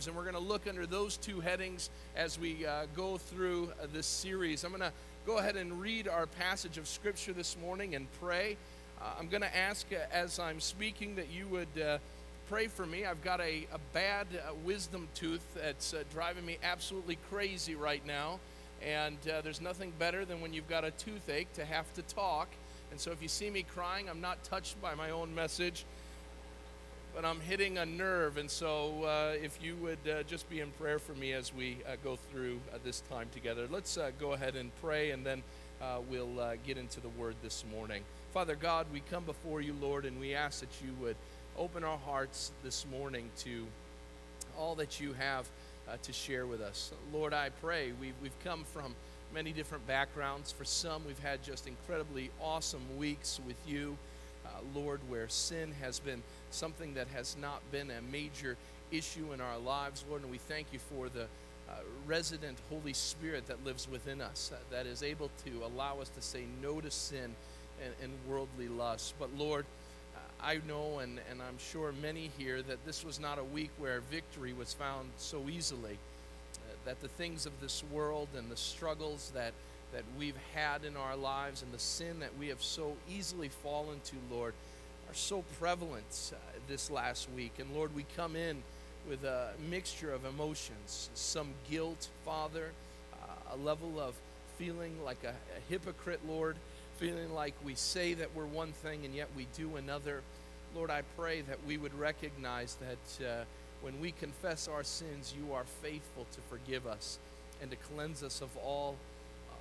nerves. And we're going to look under those two headings as we uh, go through uh, this series. I'm going to go ahead and read our passage of Scripture this morning and pray. Uh, I'm going to ask uh, as I'm speaking that you would uh, pray for me. I've got a, a bad uh, wisdom tooth that's driving me absolutely crazy right now. And there's nothing better than when you've got a toothache to have to talk. And so if you see me crying, I'm not touched by my own message but I'm hitting a nerve. And so, uh, if you would uh, just be in prayer for me as we uh, go through uh, this time together, let's uh, go ahead and pray, and then uh, we'll get into the word this morning. Father God, we come before you, Lord, and we ask that you would open our hearts this morning to all that you have to share with us. Lord, I pray we've, we've come from many different backgrounds. For some, we've had just incredibly awesome weeks with you, Lord, where sin has been something that has not been a major issue in our lives, Lord. And we thank you for the uh, resident Holy Spirit that lives within us, uh, that is able to allow us to say no to sin and, and worldly lust. But Lord, uh, I know, and, and I'm sure many here, that this was not a week where victory was found so easily. Uh, that the things of this world and the struggles that, that we've had in our lives and the sin that we have so easily fallen to, Lord, are so prevalent uh, this last week. And Lord, we come in with a mixture of emotions some guilt, Father, uh, a level of feeling like a, a, hypocrite, Lord, feeling like we say that we're one thing and yet we do another. Lord, I pray that we would recognize that uh, when we confess our sins, you are faithful to forgive us and to cleanse us of all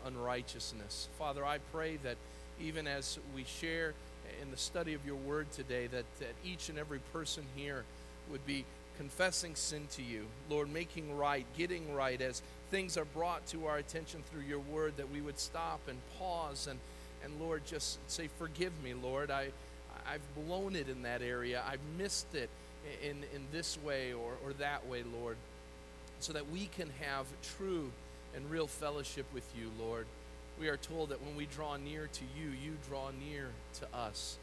unrighteousness. Father, I pray that even as we share in the study of your word today that, that each and every person here would be confessing sin to you, Lord, making right, getting right as things are brought to our attention through your word, that we would stop and pause and, and Lord, just say, Forgive me, Lord. I, I've blown it in that area. I've missed it in, in this way or, or that way, Lord, so that we can have true and real fellowship with you, Lord we are told that when we draw near to you, you draw near to us.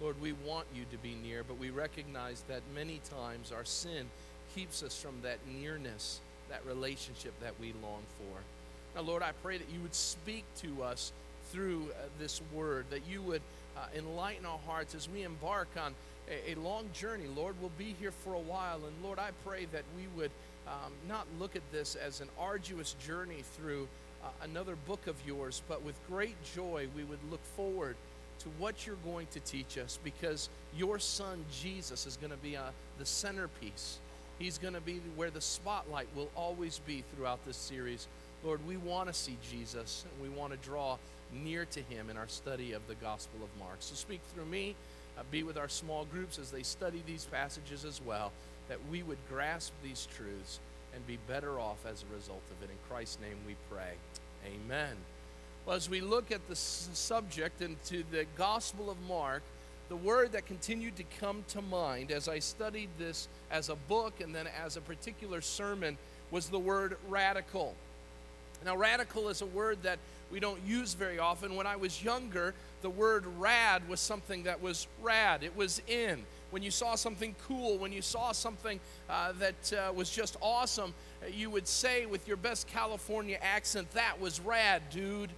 Lord, we want you to be near, but we recognize that many times our sin keeps us from that nearness, that relationship that we long for. Now, Lord, I pray that you would speak to us through uh, this word, that you would uh, enlighten our hearts as we embark on a, a, long journey. Lord, we'll be here for a while, and Lord, I pray that we would um, not look at this as an arduous journey through uh, another book of yours, but with great joy we would look forward to what you're going to teach us because your son Jesus is going to be uh, the centerpiece. He's going to be where the spotlight will always be throughout this series. Lord, we want to see Jesus and we want to draw near to him in our study of the Gospel of Mark. So speak through me, uh, be with our small groups as they study these passages as well, that we would grasp these truths and be better off as a result of it. In Christ's name we pray. Amen. Well, as we look at the subject into the Gospel of Mark, the word that continued to come to mind as I studied this as a book and then as a particular sermon was the word radical. Now, radical is a word that we don't use very often. When I was younger, the word rad was something that was rad, it was in. When you saw something cool, when you saw something uh, that uh, was just awesome, you would say with your best California accent, that was rad, dude.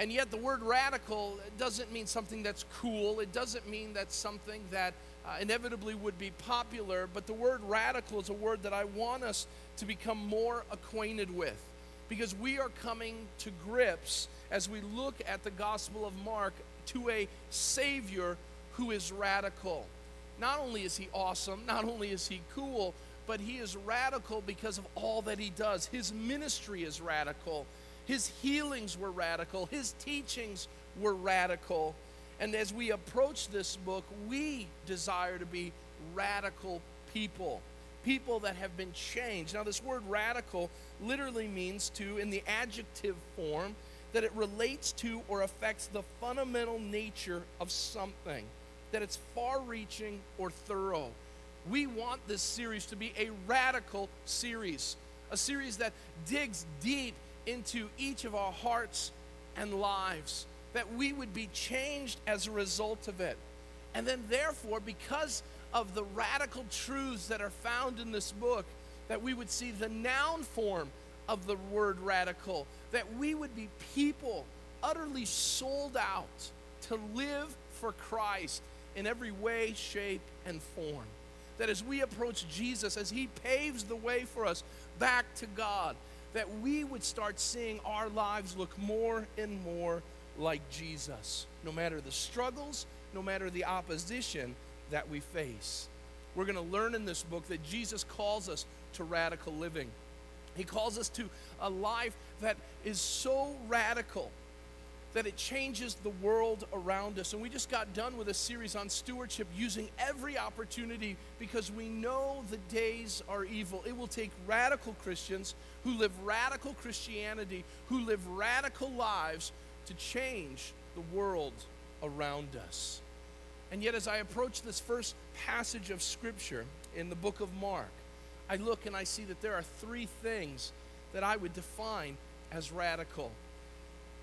And yet, the word radical doesn't mean something that's cool. It doesn't mean that's something that uh, inevitably would be popular. But the word radical is a word that I want us to become more acquainted with because we are coming to grips as we look at the Gospel of Mark to a Savior who is radical. Not only is he awesome, not only is he cool, but he is radical because of all that he does. His ministry is radical, his healings were radical, his teachings were radical. And as we approach this book, we desire to be radical people, people that have been changed. Now, this word radical literally means to, in the adjective form, that it relates to or affects the fundamental nature of something, that it's far reaching or thorough. We want this series to be a radical series, a series that digs deep into each of our hearts and lives, that we would be changed as a result of it. And then, therefore, because of the radical truths that are found in this book, that we would see the noun form of the word radical, that we would be people utterly sold out to live for Christ in every way, shape, and form. That as we approach Jesus, as He paves the way for us back to God, that we would start seeing our lives look more and more like Jesus, no matter the struggles, no matter the opposition that we face. We're going to learn in this book that Jesus calls us to radical living. He calls us to a life that is so radical that it changes the world around us. And we just got done with a series on stewardship using every opportunity because we know the days are evil. It will take radical Christians who live radical Christianity, who live radical lives to change the world around us. And yet, as I approach this first passage of Scripture in the book of Mark, I look and I see that there are three things that I would define as radical.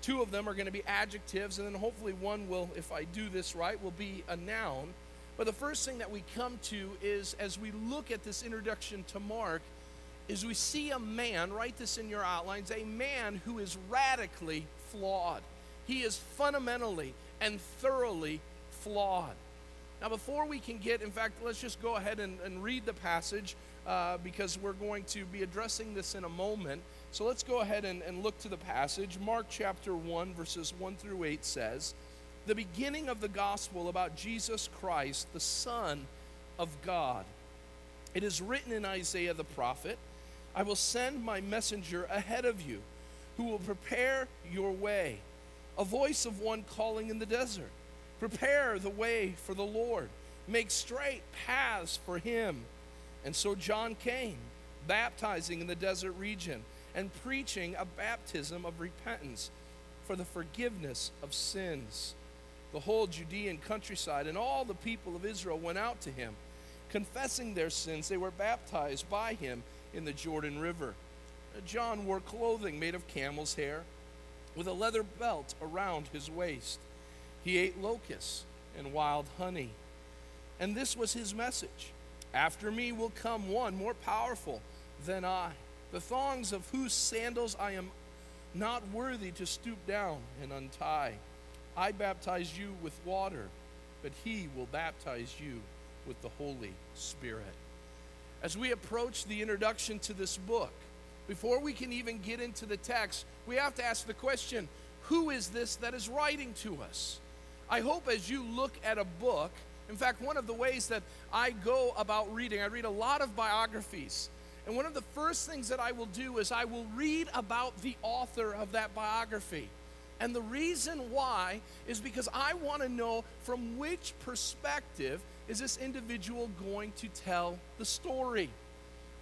Two of them are going to be adjectives, and then hopefully one will, if I do this right, will be a noun. But the first thing that we come to is as we look at this introduction to Mark, is we see a man, write this in your outlines, a man who is radically flawed. He is fundamentally and thoroughly flawed. Now, before we can get, in fact, let's just go ahead and, and read the passage uh, because we're going to be addressing this in a moment. So let's go ahead and, and look to the passage. Mark chapter 1, verses 1 through 8 says, The beginning of the gospel about Jesus Christ, the Son of God. It is written in Isaiah the prophet, I will send my messenger ahead of you, who will prepare your way, a voice of one calling in the desert Prepare the way for the Lord, make straight paths for him. And so John came, baptizing in the desert region and preaching a baptism of repentance for the forgiveness of sins. The whole Judean countryside and all the people of Israel went out to him. Confessing their sins, they were baptized by him in the Jordan River. Uh, John wore clothing made of camel's hair with a leather belt around his waist. He ate locusts and wild honey. And this was his message After me will come one more powerful than I, the thongs of whose sandals I am not worthy to stoop down and untie. I baptize you with water, but he will baptize you with the Holy Spirit. As we approach the introduction to this book, before we can even get into the text, we have to ask the question who is this that is writing to us? I hope as you look at a book, in fact, one of the ways that I go about reading, I read a lot of biographies. And one of the first things that I will do is I will read about the author of that biography. And the reason why is because I want to know from which perspective is this individual going to tell the story.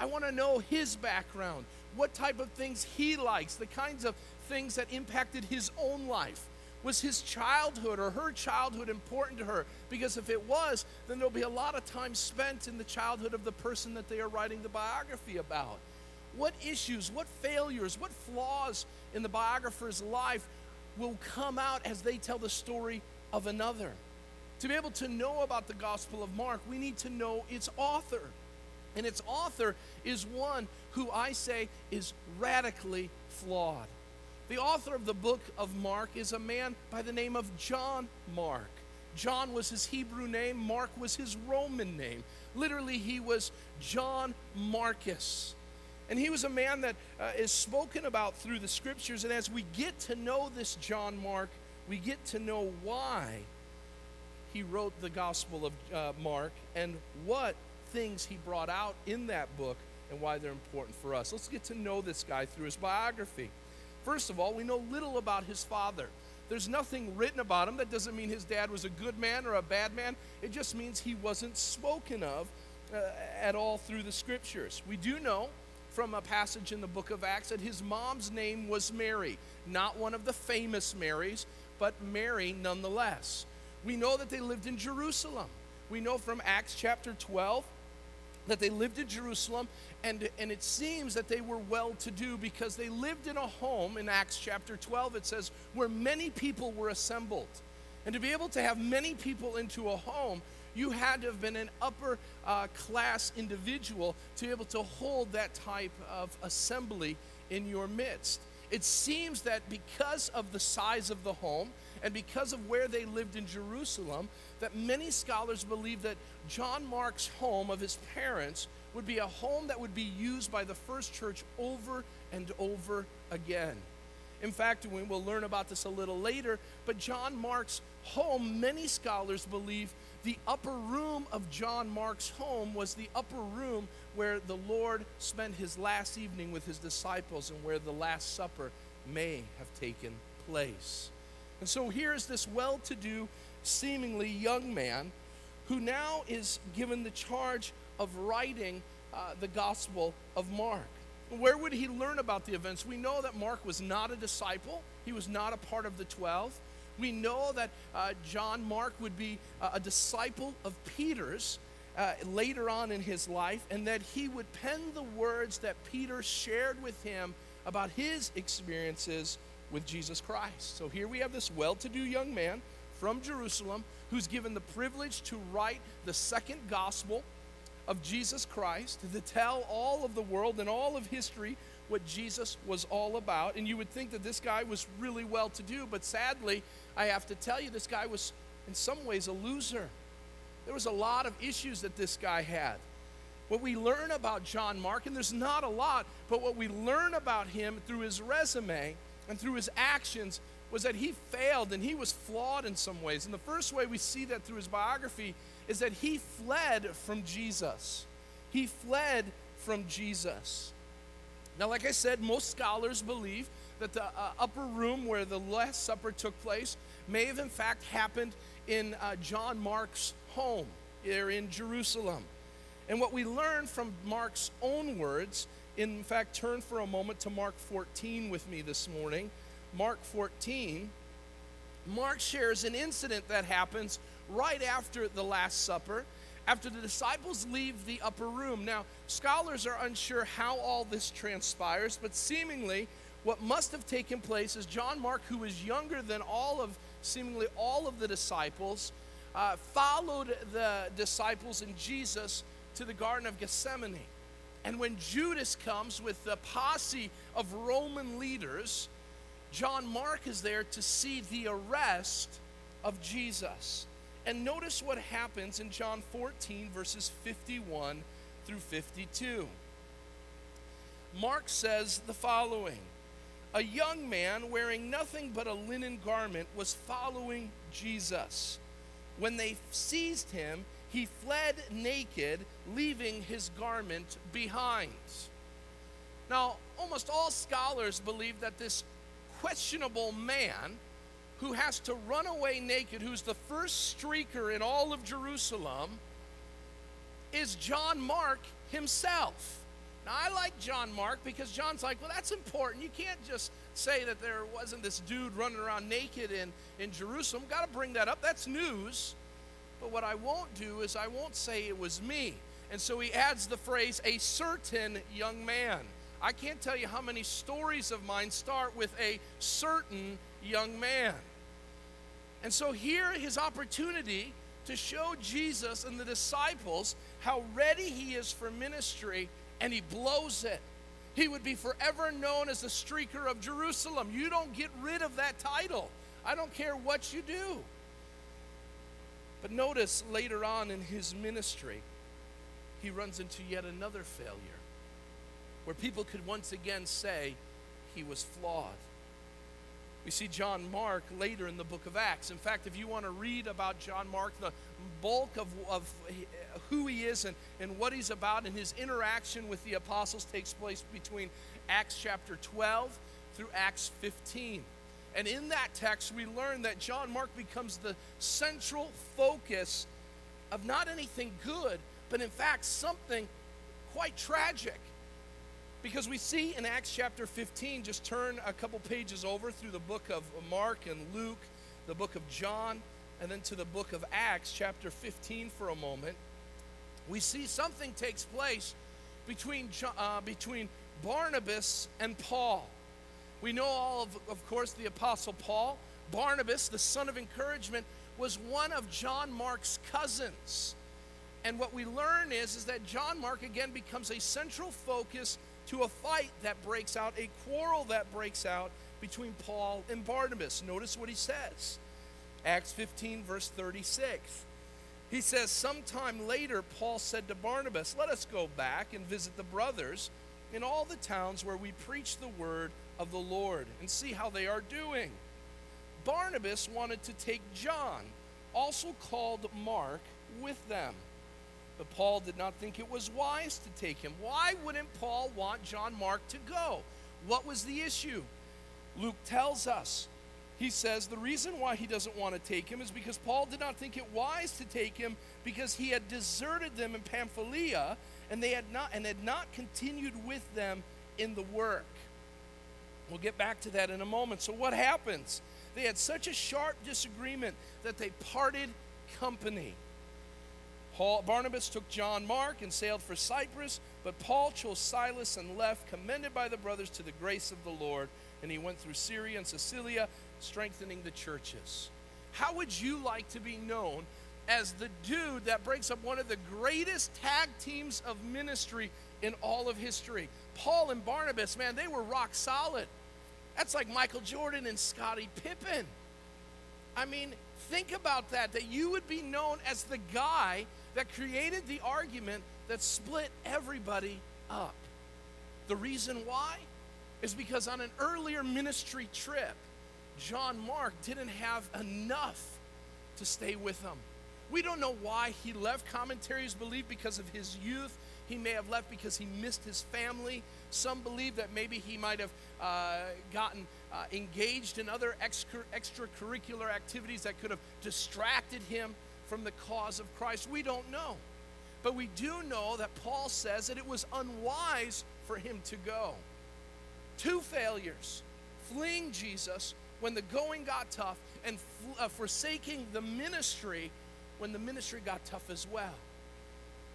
I want to know his background, what type of things he likes, the kinds of things that impacted his own life. Was his childhood or her childhood important to her? Because if it was, then there'll be a lot of time spent in the childhood of the person that they are writing the biography about. What issues, what failures, what flaws in the biographer's life will come out as they tell the story of another? To be able to know about the Gospel of Mark, we need to know its author. And its author is one who I say is radically flawed. The author of the book of Mark is a man by the name of John Mark. John was his Hebrew name, Mark was his Roman name. Literally, he was John Marcus. And he was a man that uh, is spoken about through the scriptures. And as we get to know this John Mark, we get to know why he wrote the Gospel of uh, Mark and what things he brought out in that book and why they're important for us. Let's get to know this guy through his biography. First of all, we know little about his father. There's nothing written about him. That doesn't mean his dad was a good man or a bad man. It just means he wasn't spoken of uh, at all through the scriptures. We do know from a passage in the book of Acts that his mom's name was Mary, not one of the famous Marys, but Mary nonetheless. We know that they lived in Jerusalem. We know from Acts chapter 12 that they lived in Jerusalem, and, and it seems that they were well to do because they lived in a home, in Acts chapter 12, it says, where many people were assembled. And to be able to have many people into a home, you had to have been an upper uh, class individual to be able to hold that type of assembly in your midst. It seems that because of the size of the home and because of where they lived in Jerusalem, that many scholars believe that John Mark's home of his parents would be a home that would be used by the first church over and over again. In fact, we will learn about this a little later, but John Mark's home, many scholars believe the upper room of John Mark's home was the upper room where the Lord spent his last evening with his disciples and where the Last Supper may have taken place. And so here's this well to do, seemingly young man who now is given the charge of writing uh, the Gospel of Mark. Where would he learn about the events? We know that Mark was not a disciple, he was not a part of the 12. We know that uh, John Mark would be uh, a disciple of Peter's uh, later on in his life, and that he would pen the words that Peter shared with him about his experiences with Jesus Christ. So here we have this well to do young man from Jerusalem who's given the privilege to write the second gospel of Jesus Christ, to tell all of the world and all of history what Jesus was all about. And you would think that this guy was really well to do, but sadly, I have to tell you, this guy was in some ways a loser. There was a lot of issues that this guy had. What we learn about John Mark, and there's not a lot, but what we learn about him through his resume and through his actions was that he failed and he was flawed in some ways. And the first way we see that through his biography is that he fled from Jesus. He fled from Jesus. Now, like I said, most scholars believe that the uh, upper room where the Last Supper took place may have, in fact, happened in uh, John Mark's home here in Jerusalem. And what we learn from Mark's own words, in fact, turn for a moment to Mark 14 with me this morning. Mark 14, Mark shares an incident that happens right after the Last Supper, after the disciples leave the upper room. Now, scholars are unsure how all this transpires, but seemingly what must have taken place is John Mark, who was younger than all of, seemingly all of the disciples, uh, followed the disciples and Jesus to the Garden of Gethsemane. And when Judas comes with the posse of Roman leaders, John Mark is there to see the arrest of Jesus. And notice what happens in John 14, verses 51 through 52. Mark says the following A young man wearing nothing but a linen garment was following Jesus. When they seized him, he fled naked, leaving his garment behind. Now, almost all scholars believe that this questionable man who has to run away naked, who's the first streaker in all of Jerusalem, is John Mark himself. Now, I like John Mark because John's like, well, that's important. You can't just say that there wasn't this dude running around naked in, in Jerusalem. Got to bring that up. That's news. But what I won't do is I won't say it was me. And so he adds the phrase, a certain young man. I can't tell you how many stories of mine start with a certain young man. And so here his opportunity to show Jesus and the disciples how ready he is for ministry, and he blows it. He would be forever known as the streaker of Jerusalem. You don't get rid of that title. I don't care what you do. But notice later on in his ministry, he runs into yet another failure where people could once again say he was flawed. We see John Mark later in the book of Acts. In fact, if you want to read about John Mark, the bulk of, of who he is and, and what he's about and his interaction with the apostles takes place between Acts chapter 12 through Acts 15. And in that text, we learn that John Mark becomes the central focus of not anything good, but in fact something quite tragic. Because we see in Acts chapter 15, just turn a couple pages over through the book of Mark and Luke, the book of John, and then to the book of Acts chapter 15 for a moment. We see something takes place between, uh, between Barnabas and Paul. We know all of, of course, the Apostle Paul. Barnabas, the son of encouragement, was one of John Mark's cousins. And what we learn is, is that John Mark again becomes a central focus to a fight that breaks out, a quarrel that breaks out between Paul and Barnabas. Notice what he says Acts 15, verse 36. He says, Sometime later, Paul said to Barnabas, Let us go back and visit the brothers in all the towns where we preach the word of the Lord and see how they are doing. Barnabas wanted to take John, also called Mark, with them. But Paul did not think it was wise to take him. Why wouldn't Paul want John Mark to go? What was the issue? Luke tells us. He says the reason why he doesn't want to take him is because Paul did not think it wise to take him because he had deserted them in Pamphylia and they had not and had not continued with them in the work. We'll get back to that in a moment. So what happens? They had such a sharp disagreement that they parted company. Paul, Barnabas took John Mark and sailed for Cyprus, but Paul chose Silas and left, commended by the brothers to the grace of the Lord. And he went through Syria and Cilicia, strengthening the churches. How would you like to be known as the dude that breaks up one of the greatest tag teams of ministry in all of history? Paul and Barnabas, man, they were rock solid. That's like Michael Jordan and Scottie Pippen. I mean, think about that, that you would be known as the guy that created the argument that split everybody up. The reason why is because on an earlier ministry trip, John Mark didn't have enough to stay with them. We don't know why he left. Commentaries believe because of his youth. He may have left because he missed his family. Some believe that maybe he might have uh, gotten uh, engaged in other extra, extracurricular activities that could have distracted him from the cause of Christ. We don't know. But we do know that Paul says that it was unwise for him to go. Two failures fleeing Jesus when the going got tough, and uh, forsaking the ministry when the ministry got tough as well.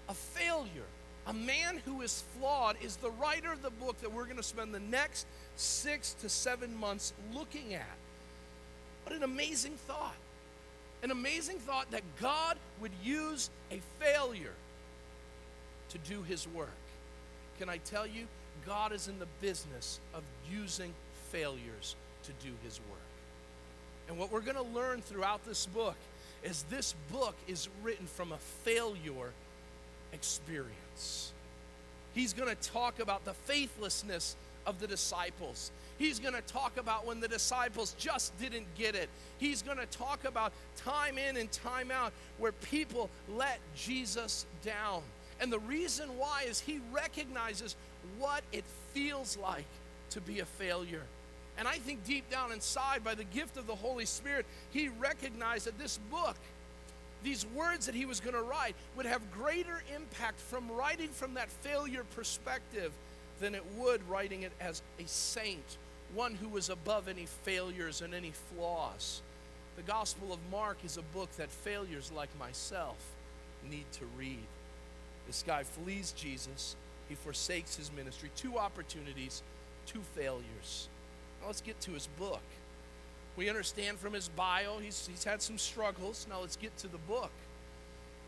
A failure. A man who is flawed is the writer of the book that we're going to spend the next six to seven months looking at. What an amazing thought. An amazing thought that God would use a failure to do his work. Can I tell you, God is in the business of using failures to do his work. And what we're going to learn throughout this book is this book is written from a failure experience. He's going to talk about the faithlessness of the disciples. He's going to talk about when the disciples just didn't get it. He's going to talk about time in and time out where people let Jesus down. And the reason why is he recognizes what it feels like to be a failure. And I think deep down inside, by the gift of the Holy Spirit, he recognized that this book, these words that he was going to write, would have greater impact from writing from that failure perspective than it would writing it as a saint, one who was above any failures and any flaws. The Gospel of Mark is a book that failures like myself need to read. This guy flees Jesus, he forsakes his ministry. Two opportunities, two failures. Now let's get to his book. We understand from his bio, he's, he's had some struggles. Now let's get to the book.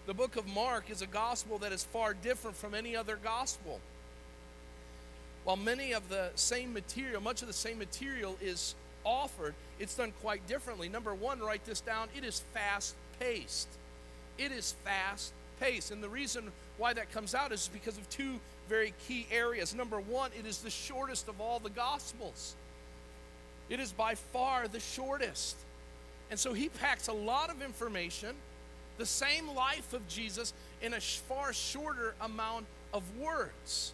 The book of Mark is a gospel that is far different from any other gospel. While many of the same material, much of the same material is offered, it's done quite differently. Number one, write this down it is fast paced. It is fast paced. And the reason why that comes out is because of two very key areas. Number one, it is the shortest of all the gospels. It is by far the shortest. And so he packs a lot of information, the same life of Jesus, in a far shorter amount of words.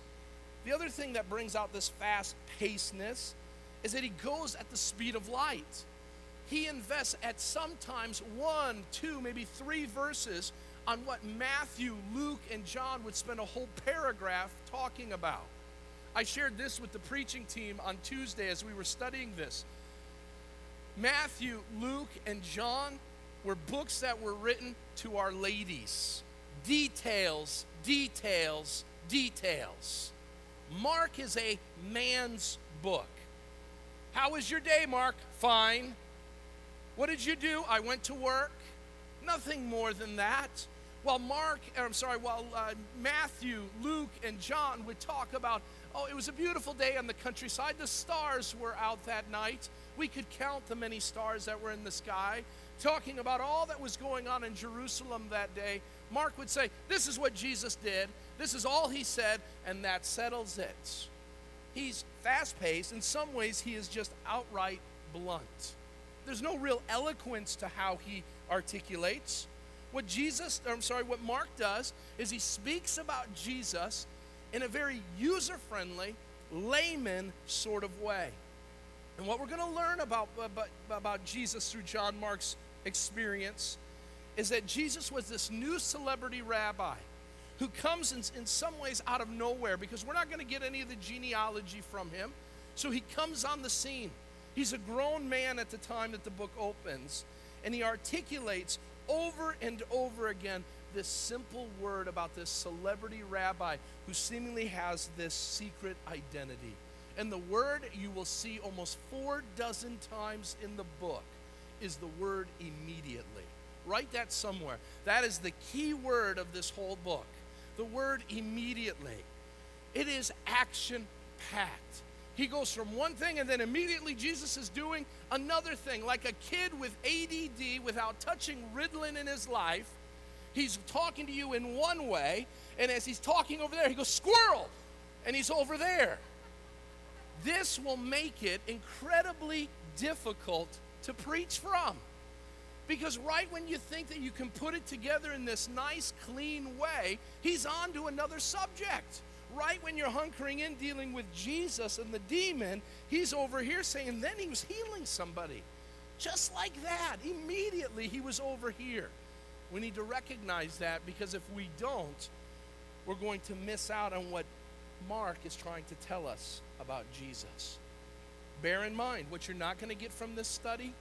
The other thing that brings out this fast pacedness is that he goes at the speed of light. He invests at sometimes one, two, maybe three verses on what Matthew, Luke, and John would spend a whole paragraph talking about. I shared this with the preaching team on Tuesday as we were studying this. Matthew, Luke, and John were books that were written to our ladies. Details, details, details. Mark is a man's book. How was your day, Mark? Fine. What did you do? I went to work. Nothing more than that. While Mark, I'm sorry, while uh, Matthew, Luke, and John would talk about, oh, it was a beautiful day on the countryside. The stars were out that night. We could count the many stars that were in the sky. Talking about all that was going on in Jerusalem that day, Mark would say, This is what Jesus did. This is all he said, and that settles it. He's fast paced. In some ways, he is just outright blunt. There's no real eloquence to how he articulates. What Jesus, I'm sorry, what Mark does is he speaks about Jesus in a very user friendly, layman sort of way. And what we're going to learn about, uh, about, about Jesus through John Mark's experience is that Jesus was this new celebrity rabbi who comes in, in some ways out of nowhere because we're not going to get any of the genealogy from him. So he comes on the scene. He's a grown man at the time that the book opens, and he articulates over and over again this simple word about this celebrity rabbi who seemingly has this secret identity. And the word you will see almost four dozen times in the book is the word immediately. Write that somewhere. That is the key word of this whole book. The word immediately. It is action packed. He goes from one thing and then immediately Jesus is doing another thing. Like a kid with ADD without touching Ritalin in his life, he's talking to you in one way, and as he's talking over there, he goes, Squirrel! And he's over there. This will make it incredibly difficult to preach from. Because right when you think that you can put it together in this nice, clean way, he's on to another subject. Right when you're hunkering in dealing with Jesus and the demon, he's over here saying, then he was healing somebody. Just like that. Immediately he was over here. We need to recognize that because if we don't, we're going to miss out on what Mark is trying to tell us about Jesus. Bear in mind, what you're not going to get from this study,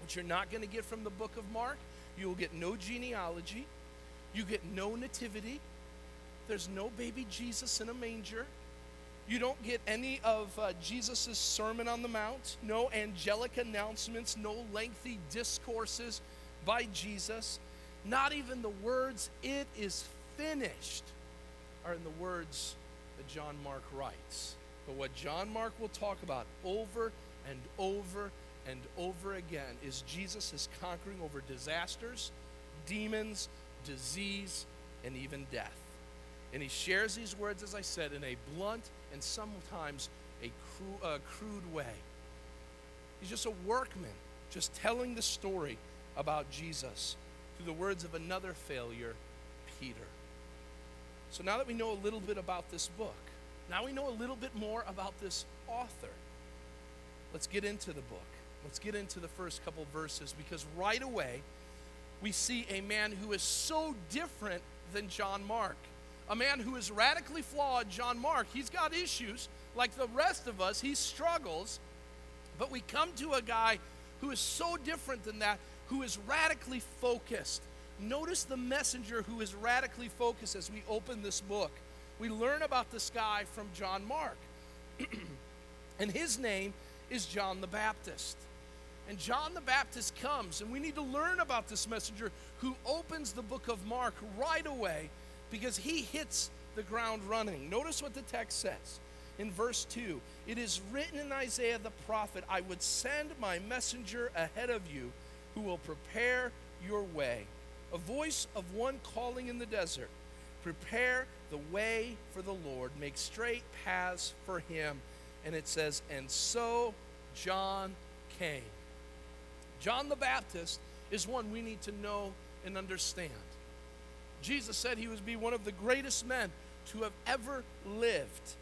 what you're not going to get from the book of Mark, you will get no genealogy, you get no nativity, there's no baby Jesus in a manger. You don't get any of uh, Jesus' Sermon on the Mount, no angelic announcements, no lengthy discourses by Jesus. Not even the words, it is finished, are in the words that John Mark writes. But what John Mark will talk about over and over and over again is Jesus is conquering over disasters, demons, disease, and even death. And he shares these words, as I said, in a blunt and sometimes a cru- uh, crude way. He's just a workman, just telling the story about Jesus through the words of another failure, Peter. So now that we know a little bit about this book, now we know a little bit more about this author. Let's get into the book. Let's get into the first couple verses because right away we see a man who is so different than John Mark. A man who is radically flawed, John Mark. He's got issues like the rest of us, he struggles. But we come to a guy who is so different than that, who is radically focused. Notice the messenger who is radically focused as we open this book. We learn about this guy from John Mark. and his name is John the Baptist. And John the Baptist comes, and we need to learn about this messenger who opens the book of Mark right away because he hits the ground running. Notice what the text says in verse 2 It is written in Isaiah the prophet, I would send my messenger ahead of you who will prepare your way. A voice of one calling in the desert, prepare the way for the Lord, make straight paths for him. And it says, And so John came. John the Baptist is one we need to know and understand. Jesus said he would be one of the greatest men to have ever lived.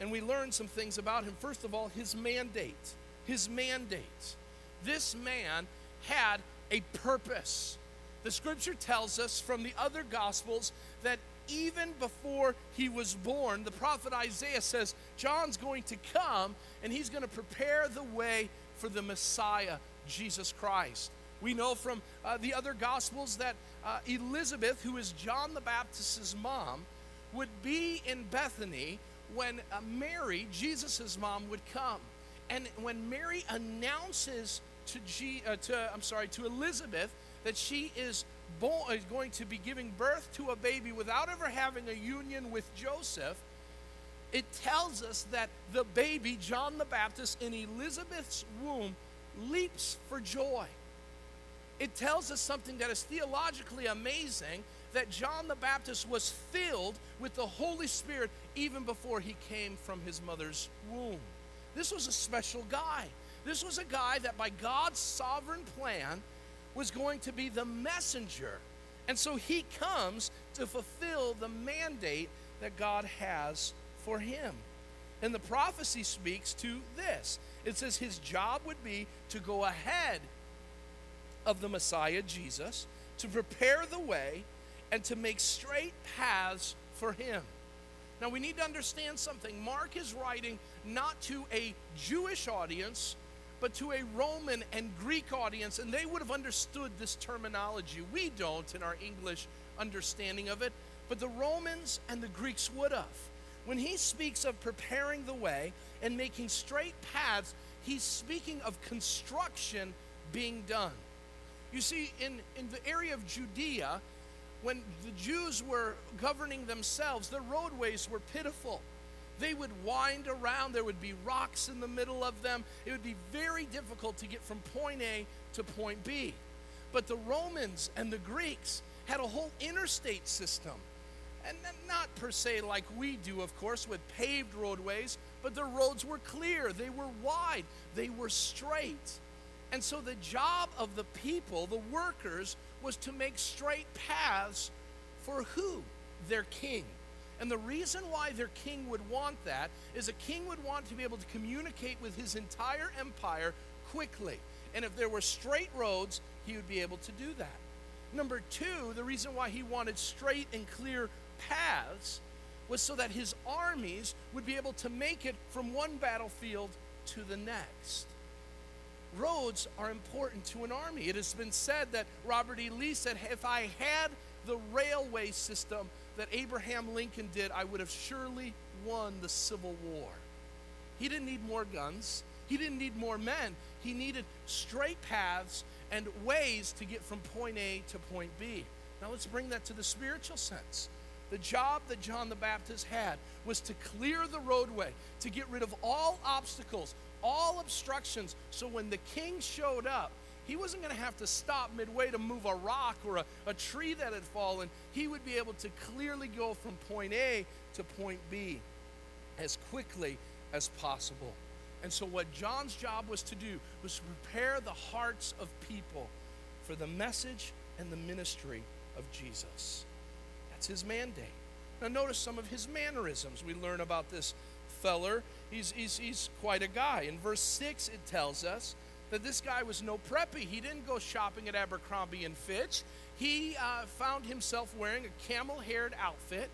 And we learn some things about him. First of all, his mandate. His mandate. This man had a purpose. The scripture tells us from the other gospels that even before he was born, the prophet Isaiah says, John's going to come and he's going to prepare the way for the Messiah, Jesus Christ. We know from uh, the other Gospels that uh, Elizabeth, who is John the Baptist's mom, would be in Bethany when uh, Mary, Jesus' mom, would come. And when Mary announces to, G, uh, to, I'm sorry, to Elizabeth that she is, is going to be giving birth to a baby without ever having a union with Joseph, it tells us that the baby, John the Baptist, in Elizabeth's womb, leaps for joy. It tells us something that is theologically amazing that John the Baptist was filled with the Holy Spirit even before he came from his mother's womb. This was a special guy. This was a guy that, by God's sovereign plan, was going to be the messenger. And so he comes to fulfill the mandate that God has for him. And the prophecy speaks to this it says his job would be to go ahead of the Messiah, Jesus, to prepare the way and to make straight paths for him. Now we need to understand something. Mark is writing not to a Jewish audience, but to a Roman and Greek audience, and they would have understood this terminology. We don't in our English understanding of it, but the Romans and the Greeks would have. When he speaks of preparing the way and making straight paths, he's speaking of construction being done. You see, in, in the area of Judea, when the Jews were governing themselves, the roadways were pitiful. They would wind around, there would be rocks in the middle of them. It would be very difficult to get from point A to point B. But the Romans and the Greeks had a whole interstate system. And not per se like we do, of course, with paved roadways, but the roads were clear, they were wide, they were straight. And so the job of the people, the workers, was to make straight paths for who? Their king. And the reason why their king would want that is a king would want to be able to communicate with his entire empire quickly. And if there were straight roads, he would be able to do that. Number two, the reason why he wanted straight and clear paths was so that his armies would be able to make it from one battlefield to the next roads are important to an army. It has been said that Robert E. Lee said, if I had the railway system that Abraham Lincoln did, I would have surely won the Civil War. He didn't need more guns, he didn't need more men. He needed straight paths and ways to get from point A to point B. Now let's bring that to the spiritual sense. The job that John the Baptist had was to clear the roadway, to get rid of all obstacles, all obstructions. So when the king showed up, he wasn't going to have to stop midway to move a rock or a, a tree that had fallen. He would be able to clearly go from point A to point B as quickly as possible. And so, what John's job was to do was to prepare the hearts of people for the message and the ministry of Jesus. That's his mandate. Now, notice some of his mannerisms. We learn about this feller. He's, he's, he's quite a guy. In verse 6, it tells us that this guy was no preppy. He didn't go shopping at Abercrombie and Fitch. He uh, found himself wearing a camel haired outfit,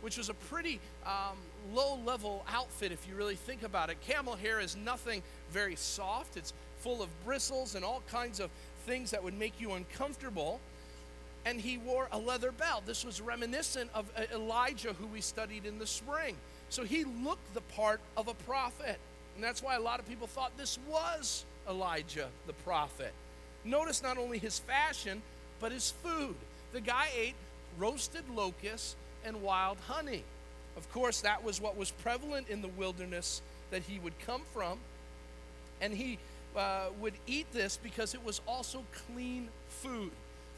which was a pretty um, low level outfit if you really think about it. Camel hair is nothing very soft, it's full of bristles and all kinds of things that would make you uncomfortable. And he wore a leather belt. This was reminiscent of Elijah, who we studied in the spring. So he looked the part of a prophet. And that's why a lot of people thought this was Elijah the prophet. Notice not only his fashion, but his food. The guy ate roasted locusts and wild honey. Of course, that was what was prevalent in the wilderness that he would come from. And he uh, would eat this because it was also clean food.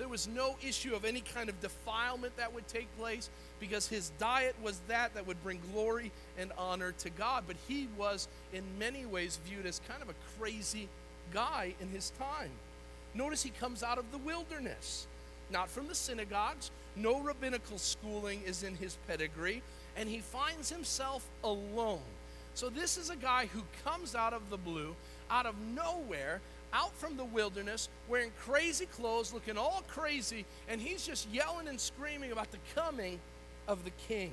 There was no issue of any kind of defilement that would take place because his diet was that that would bring glory and honor to God. But he was, in many ways, viewed as kind of a crazy guy in his time. Notice he comes out of the wilderness, not from the synagogues. No rabbinical schooling is in his pedigree, and he finds himself alone. So, this is a guy who comes out of the blue, out of nowhere, out from the wilderness, wearing crazy clothes, looking all crazy, and he's just yelling and screaming about the coming of the king.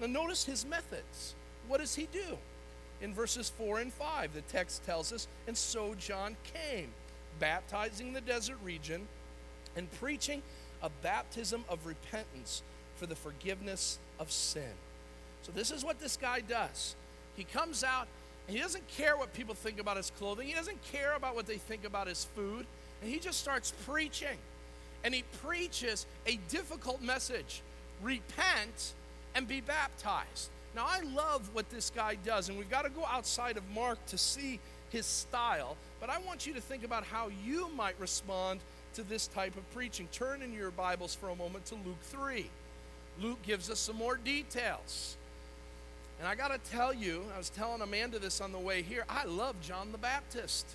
Now, notice his methods. What does he do? In verses 4 and 5, the text tells us, And so John came, baptizing the desert region and preaching a baptism of repentance for the forgiveness of sin. So, this is what this guy does. He comes out he doesn't care what people think about his clothing, he doesn't care about what they think about his food, and he just starts preaching. and he preaches a difficult message repent and be baptized. Now, I love what this guy does, and we've got to go outside of Mark to see his style, but I want you to think about how you might respond to this type of preaching. Turn in your Bibles for a moment to Luke 3. Luke gives us some more details. And I got to tell you, I was telling Amanda this on the way here, I love John the Baptist.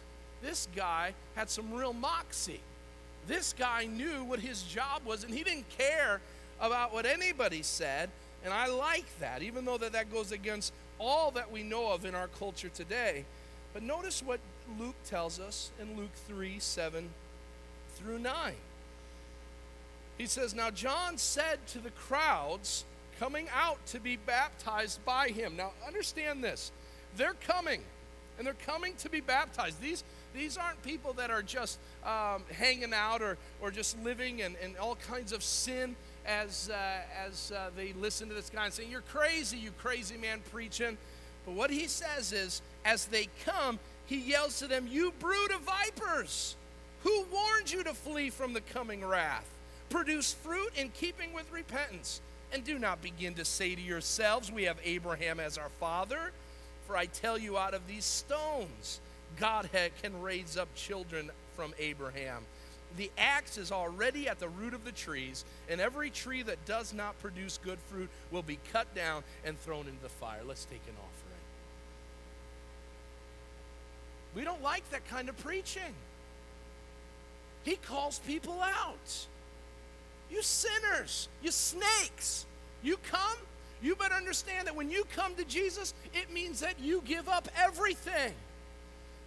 This guy had some real moxie. This guy knew what his job was, and he didn't care about what anybody said. And I like that, even though that, that goes against all that we know of in our culture today. But notice what Luke tells us in Luke 3 7 through 9. He says, Now John said to the crowds coming out to be baptized by him. Now understand this. They're coming, and they're coming to be baptized. These, these aren't people that are just um, hanging out or, or just living in, in all kinds of sin as, uh, as uh, they listen to this guy and saying, You're crazy, you crazy man preaching. But what he says is, as they come, he yells to them, You brood of vipers, who warned you to flee from the coming wrath? Produce fruit in keeping with repentance. And do not begin to say to yourselves, We have Abraham as our father. For I tell you, out of these stones, God can raise up children from Abraham. The axe is already at the root of the trees, and every tree that does not produce good fruit will be cut down and thrown into the fire. Let's take an offering. We don't like that kind of preaching. He calls people out. You sinners, you snakes, you come, you better understand that when you come to Jesus, it means that you give up everything.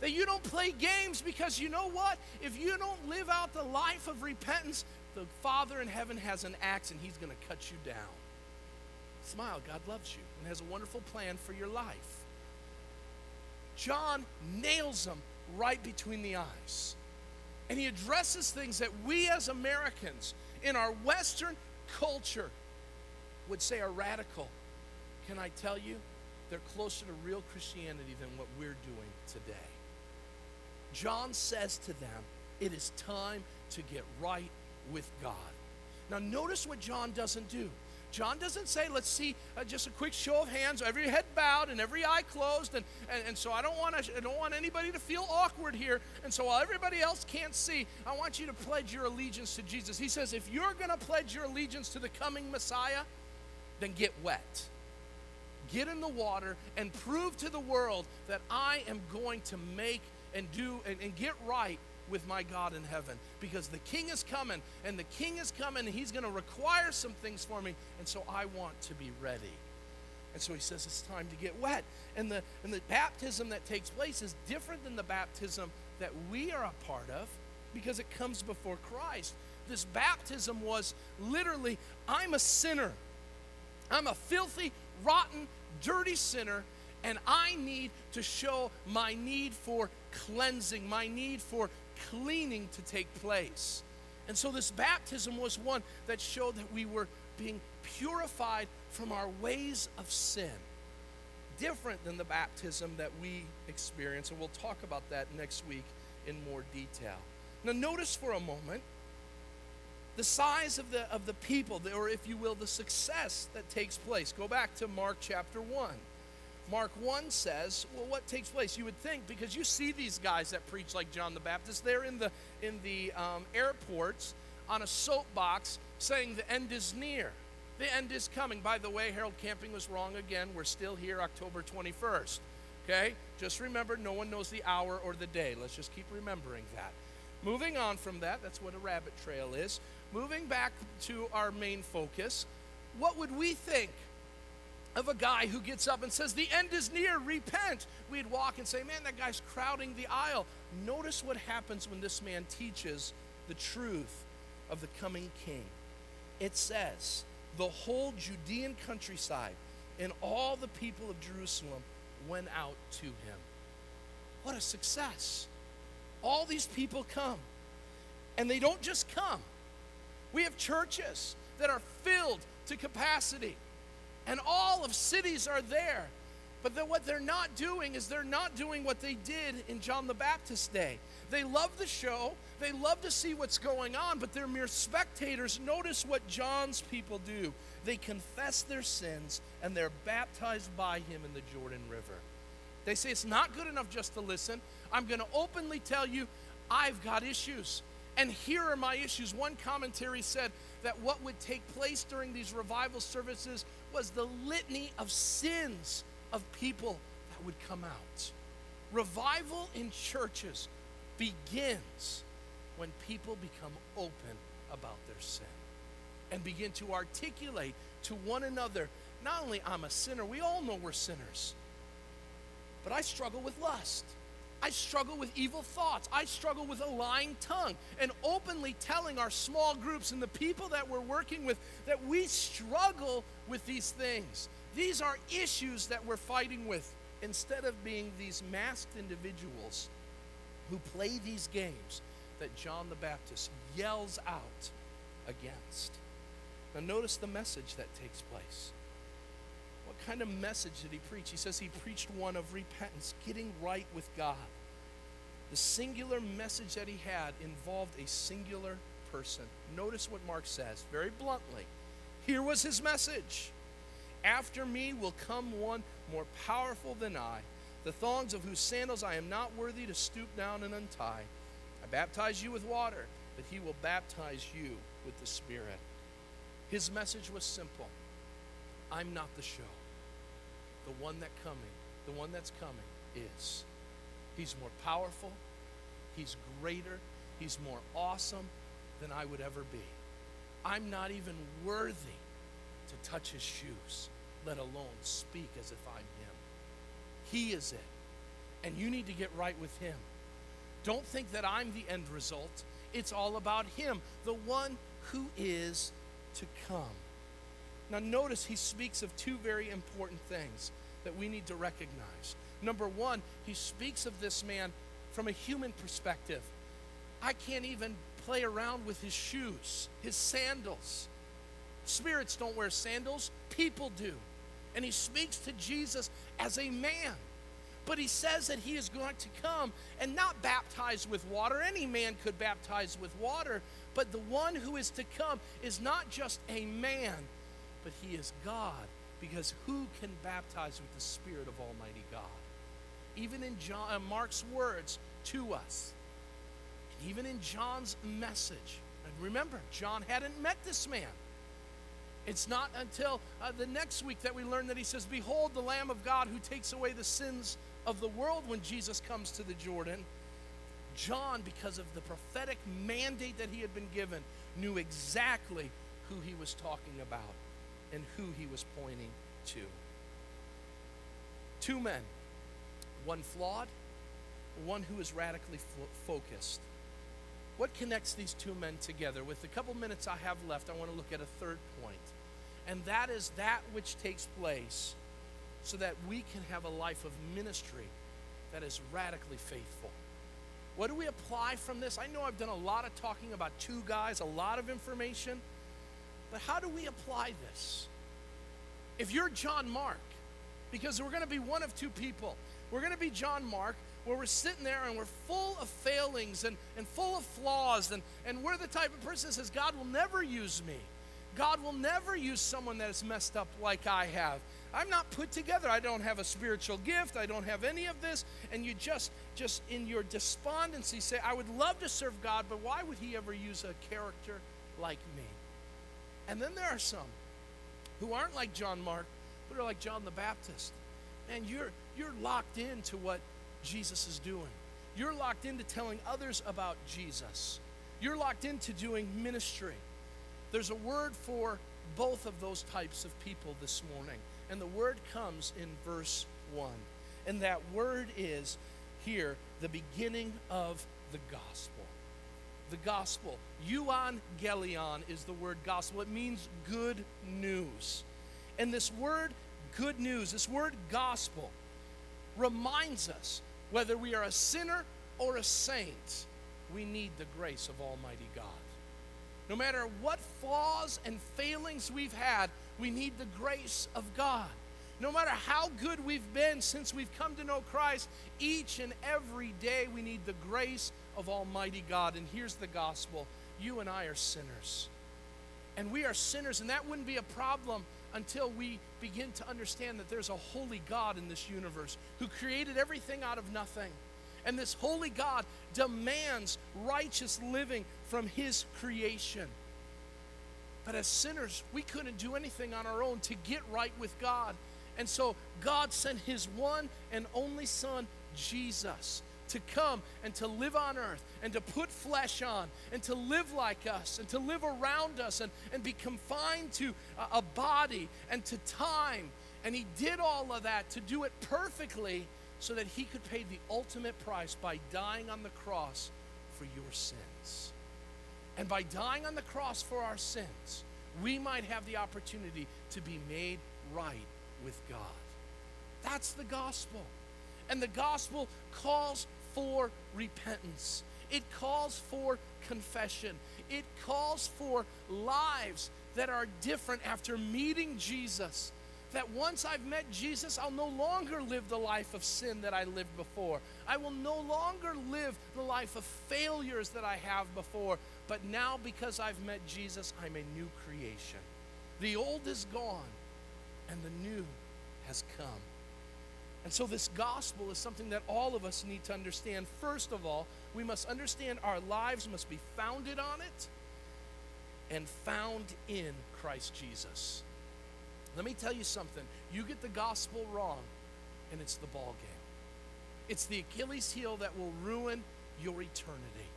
That you don't play games because you know what? If you don't live out the life of repentance, the Father in heaven has an axe and he's going to cut you down. Smile, God loves you and has a wonderful plan for your life. John nails them right between the eyes. And he addresses things that we as Americans in our Western culture would say are radical. Can I tell you? They're closer to real Christianity than what we're doing today. John says to them, It is time to get right with God. Now, notice what John doesn't do. John doesn't say, let's see uh, just a quick show of hands, every head bowed and every eye closed. And, and, and so I don't, want I don't want anybody to feel awkward here. And so while everybody else can't see, I want you to pledge your allegiance to Jesus. He says, if you're going to pledge your allegiance to the coming Messiah, then get wet. Get in the water and prove to the world that I am going to make and do and, and get right with my God in heaven because the king is coming and the king is coming and he's going to require some things for me and so I want to be ready. And so he says it's time to get wet. And the and the baptism that takes place is different than the baptism that we are a part of because it comes before Christ. This baptism was literally I'm a sinner. I'm a filthy, rotten, dirty sinner and I need to show my need for cleansing, my need for cleaning to take place. And so this baptism was one that showed that we were being purified from our ways of sin. Different than the baptism that we experience, and we'll talk about that next week in more detail. Now, notice for a moment the size of the, of the people, or if you will, the success that takes place. Go back to Mark chapter 1. Mark 1 says, well, what takes place? You would think, because you see these guys that preach like John the Baptist, they're in the, in the um, airports on a soapbox saying the end is near. The end is coming. By the way, Harold Camping was wrong again. We're still here October 21st. Okay? Just remember, no one knows the hour or the day. Let's just keep remembering that. Moving on from that, that's what a rabbit trail is. Moving back to our main focus, what would we think of a guy who gets up and says, The end is near, repent. We'd walk and say, Man, that guy's crowding the aisle. Notice what happens when this man teaches the truth of the coming king. It says, The whole Judean countryside and all the people of Jerusalem went out to him. What a success! All these people come. And they don't just come. We have churches that are filled to capacity and all of cities are there. But then what they're not doing is they're not doing what they did in John the Baptist's day. They love the show, they love to see what's going on, but they're mere spectators. Notice what John's people do they confess their sins and they're baptized by him in the Jordan River. They say it's not good enough just to listen. I'm going to openly tell you, I've got issues. And here are my issues. One commentary said that what would take place during these revival services was the litany of sins of people that would come out. Revival in churches begins when people become open about their sin and begin to articulate to one another not only I'm a sinner, we all know we're sinners, but I struggle with lust. I struggle with evil thoughts. I struggle with a lying tongue. And openly telling our small groups and the people that we're working with that we struggle with these things. These are issues that we're fighting with instead of being these masked individuals who play these games that John the Baptist yells out against. Now, notice the message that takes place. Kind of message did he preach? He says he preached one of repentance, getting right with God. The singular message that he had involved a singular person. Notice what Mark says very bluntly. Here was his message After me will come one more powerful than I, the thongs of whose sandals I am not worthy to stoop down and untie. I baptize you with water, but he will baptize you with the Spirit. His message was simple I'm not the show. The one that coming, the one that's coming is. He's more powerful, he's greater, he's more awesome than I would ever be. I'm not even worthy to touch his shoes, let alone speak as if I'm him. He is it. And you need to get right with him. Don't think that I'm the end result. It's all about him, the one who is to come. Now, notice he speaks of two very important things that we need to recognize. Number one, he speaks of this man from a human perspective. I can't even play around with his shoes, his sandals. Spirits don't wear sandals, people do. And he speaks to Jesus as a man. But he says that he is going to come and not baptize with water. Any man could baptize with water, but the one who is to come is not just a man, but he is God. Because who can baptize with the Spirit of Almighty God? Even in John, uh, Mark's words to us, even in John's message. And remember, John hadn't met this man. It's not until uh, the next week that we learn that he says, Behold, the Lamb of God who takes away the sins of the world when Jesus comes to the Jordan. John, because of the prophetic mandate that he had been given, knew exactly who he was talking about and who he was pointing to. Two men, one flawed, one who is radically fo- focused. What connects these two men together? With the couple minutes I have left, I want to look at a third point, and that is that which takes place so that we can have a life of ministry that is radically faithful. What do we apply from this? I know I've done a lot of talking about two guys, a lot of information, but how do we apply this? If you're John Mark, because we're going to be one of two people, we're going to be John Mark, where we're sitting there and we're full of failings and, and full of flaws, and, and we're the type of person that says, God will never use me. God will never use someone that is messed up like I have. I'm not put together. I don't have a spiritual gift. I don't have any of this. And you just, just in your despondency say, I would love to serve God, but why would He ever use a character like me? And then there are some who aren't like John Mark, but are like John the Baptist. And you're, you're locked into what Jesus is doing. You're locked into telling others about Jesus. You're locked into doing ministry. There's a word for both of those types of people this morning. And the word comes in verse 1. And that word is here the beginning of the gospel. The gospel. Euangelion is the word gospel. It means good news. And this word good news, this word gospel, reminds us whether we are a sinner or a saint, we need the grace of Almighty God. No matter what flaws and failings we've had, we need the grace of God. No matter how good we've been since we've come to know Christ, each and every day we need the grace of Almighty God. And here's the gospel you and I are sinners. And we are sinners, and that wouldn't be a problem until we begin to understand that there's a holy God in this universe who created everything out of nothing. And this holy God demands righteous living from his creation. But as sinners, we couldn't do anything on our own to get right with God. And so God sent his one and only Son, Jesus, to come and to live on earth and to put flesh on and to live like us and to live around us and, and be confined to a, a body and to time. And he did all of that to do it perfectly so that he could pay the ultimate price by dying on the cross for your sins. And by dying on the cross for our sins, we might have the opportunity to be made right with God. That's the gospel. And the gospel calls for repentance, it calls for confession, it calls for lives that are different after meeting Jesus. That once I've met Jesus, I'll no longer live the life of sin that I lived before. I will no longer live the life of failures that I have before. But now, because I've met Jesus, I'm a new creation. The old is gone, and the new has come. And so, this gospel is something that all of us need to understand. First of all, we must understand our lives must be founded on it and found in Christ Jesus. Let me tell you something. You get the gospel wrong, and it's the ball game. It's the Achilles heel that will ruin your eternity.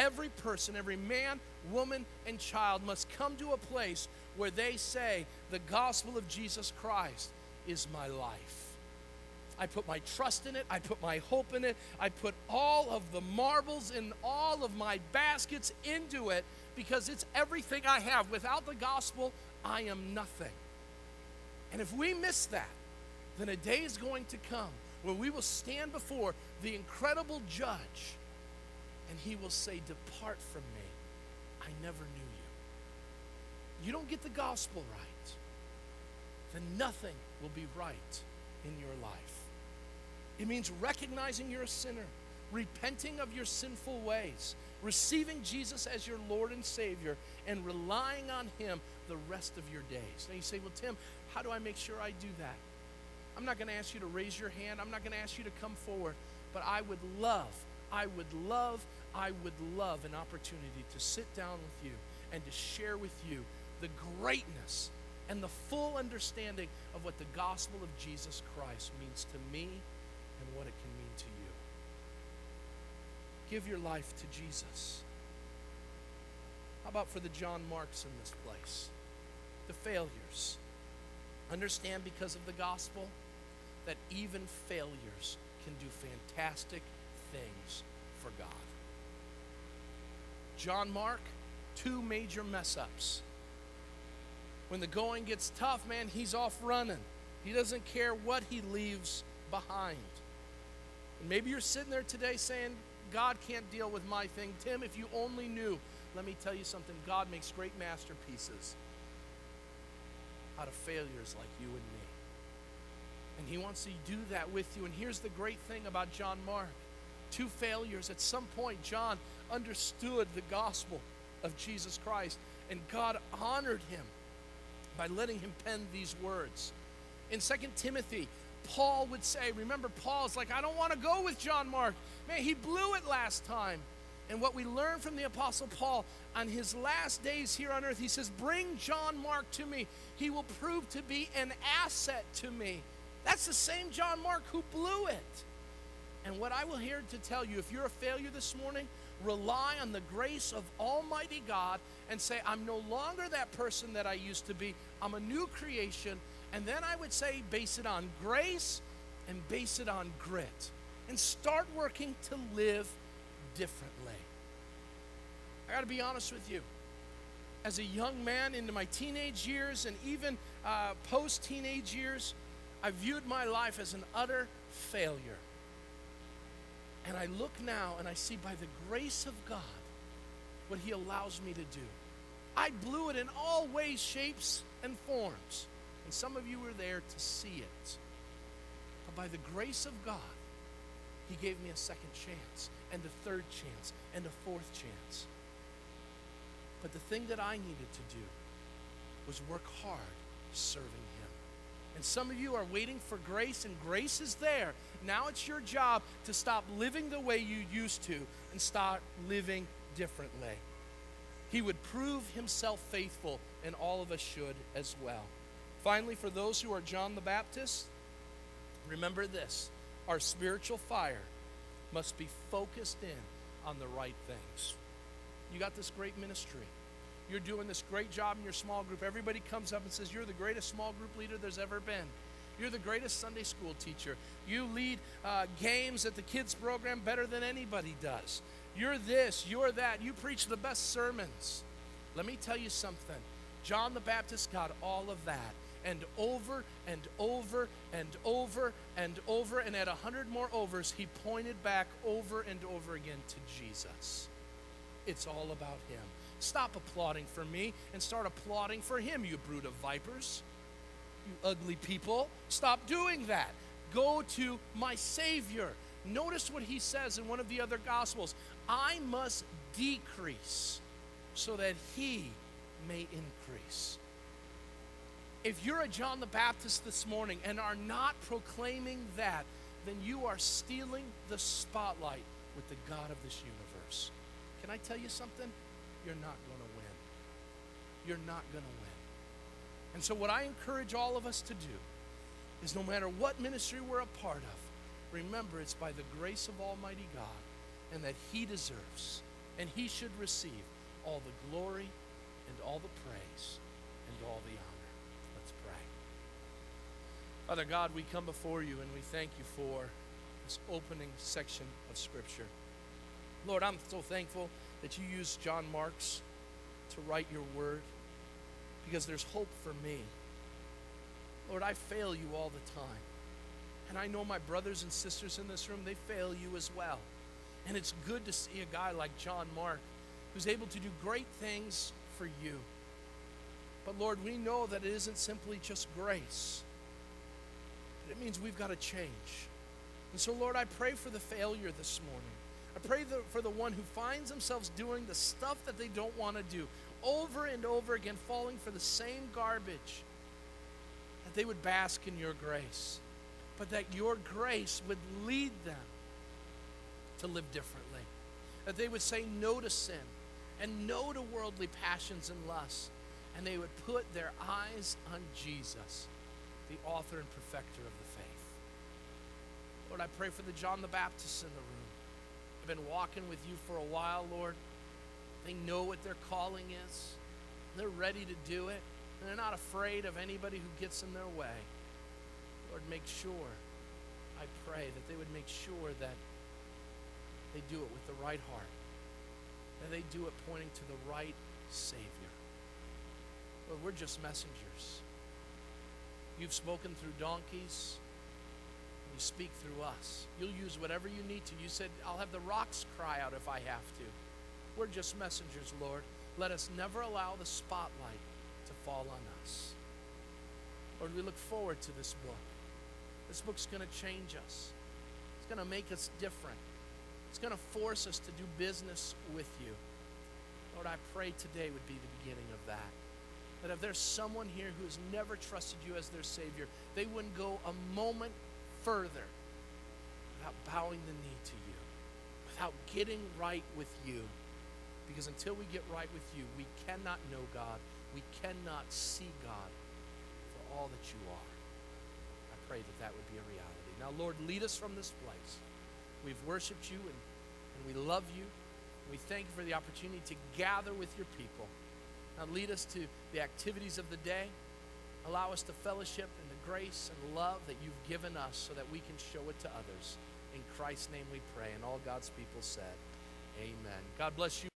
Every person, every man, woman, and child must come to a place where they say, The gospel of Jesus Christ is my life. I put my trust in it. I put my hope in it. I put all of the marbles in all of my baskets into it because it's everything I have. Without the gospel, I am nothing. And if we miss that, then a day is going to come where we will stand before the incredible judge and he will say, Depart from me. I never knew you. You don't get the gospel right, then nothing will be right in your life. It means recognizing you're a sinner, repenting of your sinful ways, receiving Jesus as your Lord and Savior, and relying on Him the rest of your days. Now you say, Well, Tim, how do I make sure I do that? I'm not going to ask you to raise your hand. I'm not going to ask you to come forward. But I would love, I would love, I would love an opportunity to sit down with you and to share with you the greatness and the full understanding of what the gospel of Jesus Christ means to me and what it can mean to you. Give your life to Jesus. How about for the John Marks in this place? The failures Understand because of the gospel that even failures can do fantastic things for God. John Mark, two major mess ups. When the going gets tough, man, he's off running. He doesn't care what he leaves behind. And maybe you're sitting there today saying, God can't deal with my thing. Tim, if you only knew, let me tell you something God makes great masterpieces out of failures like you and me. And he wants to do that with you. And here's the great thing about John Mark two failures. At some point, John understood the gospel of Jesus Christ, and God honored him by letting him pen these words. In 2 Timothy, Paul would say, Remember, Paul's like, I don't want to go with John Mark. Man, he blew it last time. And what we learn from the Apostle Paul on his last days here on earth, he says, Bring John Mark to me. He will prove to be an asset to me. That's the same John Mark who blew it. And what I will here to tell you, if you're a failure this morning, rely on the grace of Almighty God and say, I'm no longer that person that I used to be. I'm a new creation. And then I would say, base it on grace and base it on grit. And start working to live differently. I got to be honest with you. As a young man into my teenage years and even uh, post teenage years, I viewed my life as an utter failure. And I look now and I see by the grace of God what He allows me to do. I blew it in all ways, shapes, and forms. And some of you were there to see it. But by the grace of God, He gave me a second chance, and a third chance, and a fourth chance. But the thing that I needed to do was work hard serving. And some of you are waiting for grace, and grace is there. Now it's your job to stop living the way you used to and start living differently. He would prove himself faithful, and all of us should as well. Finally, for those who are John the Baptist, remember this our spiritual fire must be focused in on the right things. You got this great ministry. You're doing this great job in your small group. Everybody comes up and says, You're the greatest small group leader there's ever been. You're the greatest Sunday school teacher. You lead uh, games at the kids' program better than anybody does. You're this, you're that. You preach the best sermons. Let me tell you something. John the Baptist got all of that. And over and over and over and over, and at a hundred more overs, he pointed back over and over again to Jesus. It's all about him. Stop applauding for me and start applauding for him, you brood of vipers. You ugly people. Stop doing that. Go to my Savior. Notice what he says in one of the other Gospels I must decrease so that he may increase. If you're a John the Baptist this morning and are not proclaiming that, then you are stealing the spotlight with the God of this universe. Can I tell you something? You're not going to win. You're not going to win. And so, what I encourage all of us to do is no matter what ministry we're a part of, remember it's by the grace of Almighty God and that He deserves and He should receive all the glory and all the praise and all the honor. Let's pray. Father God, we come before you and we thank you for this opening section of Scripture. Lord, I'm so thankful that you used John Marks to write your word because there's hope for me. Lord, I fail you all the time. And I know my brothers and sisters in this room, they fail you as well. And it's good to see a guy like John Mark who's able to do great things for you. But Lord, we know that it isn't simply just grace, it means we've got to change. And so, Lord, I pray for the failure this morning. I pray for the one who finds themselves doing the stuff that they don't want to do over and over again, falling for the same garbage, that they would bask in your grace, but that your grace would lead them to live differently. That they would say no to sin and no to worldly passions and lusts, and they would put their eyes on Jesus, the author and perfecter of the faith. Lord, I pray for the John the Baptist in the room. Been walking with you for a while, Lord. They know what their calling is. They're ready to do it. And they're not afraid of anybody who gets in their way. Lord, make sure, I pray, that they would make sure that they do it with the right heart. That they do it pointing to the right Savior. Lord, we're just messengers. You've spoken through donkeys. Speak through us. You'll use whatever you need to. You said, I'll have the rocks cry out if I have to. We're just messengers, Lord. Let us never allow the spotlight to fall on us. Lord, we look forward to this book. This book's going to change us, it's going to make us different, it's going to force us to do business with you. Lord, I pray today would be the beginning of that. That if there's someone here who has never trusted you as their Savior, they wouldn't go a moment further without bowing the knee to you, without getting right with you. Because until we get right with you, we cannot know God. We cannot see God for all that you are. I pray that that would be a reality. Now, Lord, lead us from this place. We've worshiped you and, and we love you. We thank you for the opportunity to gather with your people. Now, lead us to the activities of the day. Allow us to fellowship in the grace and love that you've given us so that we can show it to others. In Christ's name we pray. And all God's people said, Amen. God bless you.